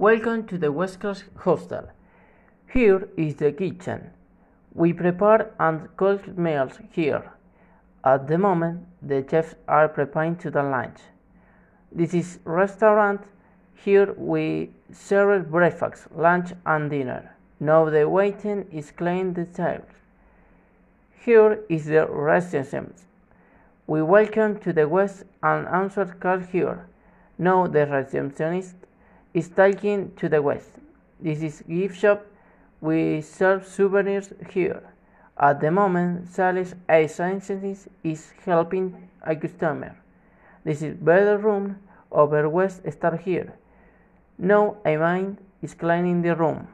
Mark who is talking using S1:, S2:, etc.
S1: Welcome to the West Coast Hostel. Here is the kitchen. We prepare and cook meals here. At the moment, the chefs are preparing to the lunch. This is restaurant. Here we serve breakfast, lunch, and dinner. Now the waiting is cleaning the tables. Here is the reception. We welcome to the west and answer call here. Now the receptionist is taking to the west. This is gift shop. We serve souvenirs here. At the moment, Sales Agency is helping a customer. This is bedroom over west start here. Now I mind is cleaning the room.